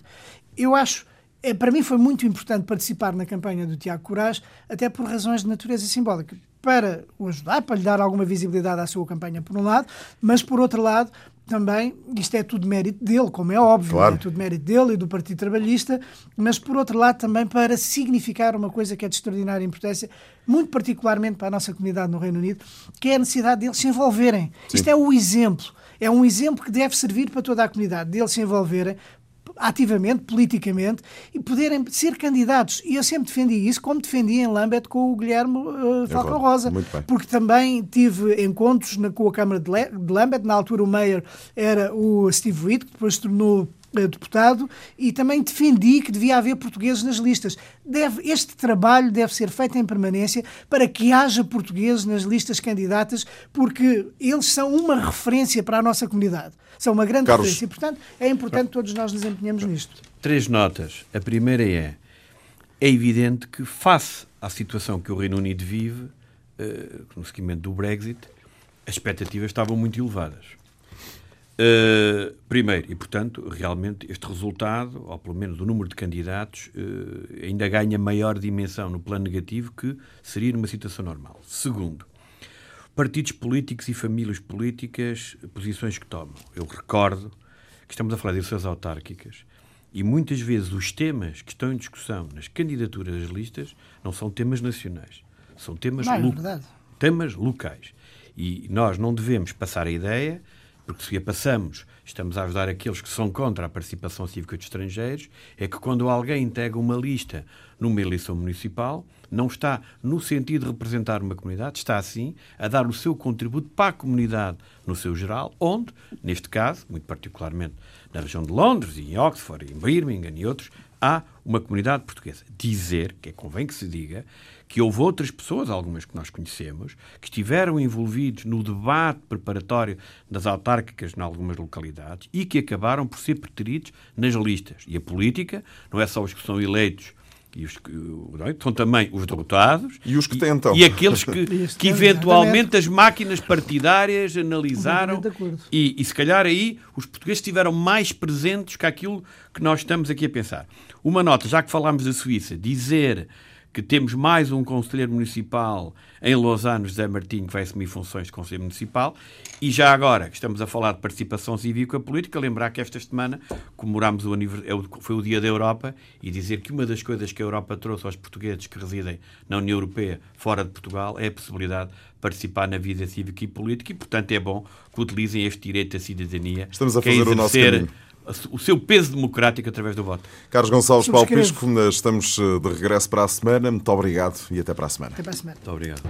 Eu acho, é, para mim foi muito importante participar na campanha do Tiago Corás, até por razões de natureza simbólica. Para o ajudar, para lhe dar alguma visibilidade à sua campanha, por um lado, mas por outro lado, também, isto é tudo mérito dele, como é óbvio, claro. é tudo mérito dele e do Partido Trabalhista, mas por outro lado também para significar uma coisa que é de extraordinária importância, muito particularmente para a nossa comunidade no Reino Unido, que é a necessidade deles se envolverem. Sim. Isto é o exemplo. É um exemplo que deve servir para toda a comunidade, deles se envolverem, ativamente, politicamente, e poderem ser candidatos. E eu sempre defendi isso, como defendi em Lambert com o Guilherme uh, Falcão Rosa. Porque também tive encontros na, com a Câmara de, de Lambert, na altura o Mayor era o Steve Reed, que depois se tornou deputado e também defendi que devia haver portugueses nas listas. Deve, este trabalho deve ser feito em permanência para que haja portugueses nas listas candidatas, porque eles são uma referência para a nossa comunidade são uma grande Carlos. referência. E, portanto, é importante que todos nós nos empenhemos nisto. Três notas. A primeira é: é evidente que, face à situação que o Reino Unido vive, uh, no seguimento do Brexit, as expectativas estavam muito elevadas. Uh, primeiro, e portanto, realmente este resultado, ou pelo menos o número de candidatos, uh, ainda ganha maior dimensão no plano negativo que seria numa situação normal. Segundo, partidos políticos e famílias políticas, posições que tomam. Eu recordo que estamos a falar de eleições autárquicas e muitas vezes os temas que estão em discussão nas candidaturas das listas não são temas nacionais, são temas, não, é temas locais. E nós não devemos passar a ideia, porque se a passamos, estamos a ajudar aqueles que são contra a participação cívica de estrangeiros, é que quando alguém integra uma lista numa eleição municipal, não está no sentido de representar uma comunidade, está assim a dar o seu contributo para a comunidade no seu geral, onde, neste caso, muito particularmente na região de Londres e em Oxford, em Birmingham e outros, há uma comunidade portuguesa. Dizer, que é convém que se diga, que houve outras pessoas, algumas que nós conhecemos, que estiveram envolvidos no debate preparatório das autárquicas em algumas localidades e que acabaram por ser preteridos nas listas. E a política não é só os que são eleitos e os que é? são também os derrotados e os que tentam e, e aqueles que, que eventualmente as máquinas partidárias analisaram e, e se calhar aí os portugueses estiveram mais presentes que aquilo que nós estamos aqui a pensar. Uma nota, já que falámos da Suíça, dizer que temos mais um conselheiro municipal em Lausanne, José Martinho, que vai assumir funções de conselheiro municipal. E já agora que estamos a falar de participação cívica política, lembrar que esta semana comemorámos o aniversário, é foi o Dia da Europa e dizer que uma das coisas que a Europa trouxe aos portugueses que residem na União Europeia fora de Portugal é a possibilidade de participar na vida cívica e política e, portanto, é bom que utilizem este direito à cidadania. Estamos a é fazer é o nosso caminho o seu peso democrático através do voto. Carlos Gonçalves, Paulo Pisco, estamos eh, de regresso para a semana. Muito obrigado e até para a semana. Até para a semana. Muito obrigado.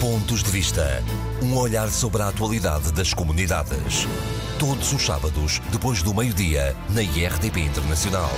Pontos de Vista. Um olhar sobre a atualidade das comunidades. Todos os sábados, depois do meio-dia, na IRTP Internacional.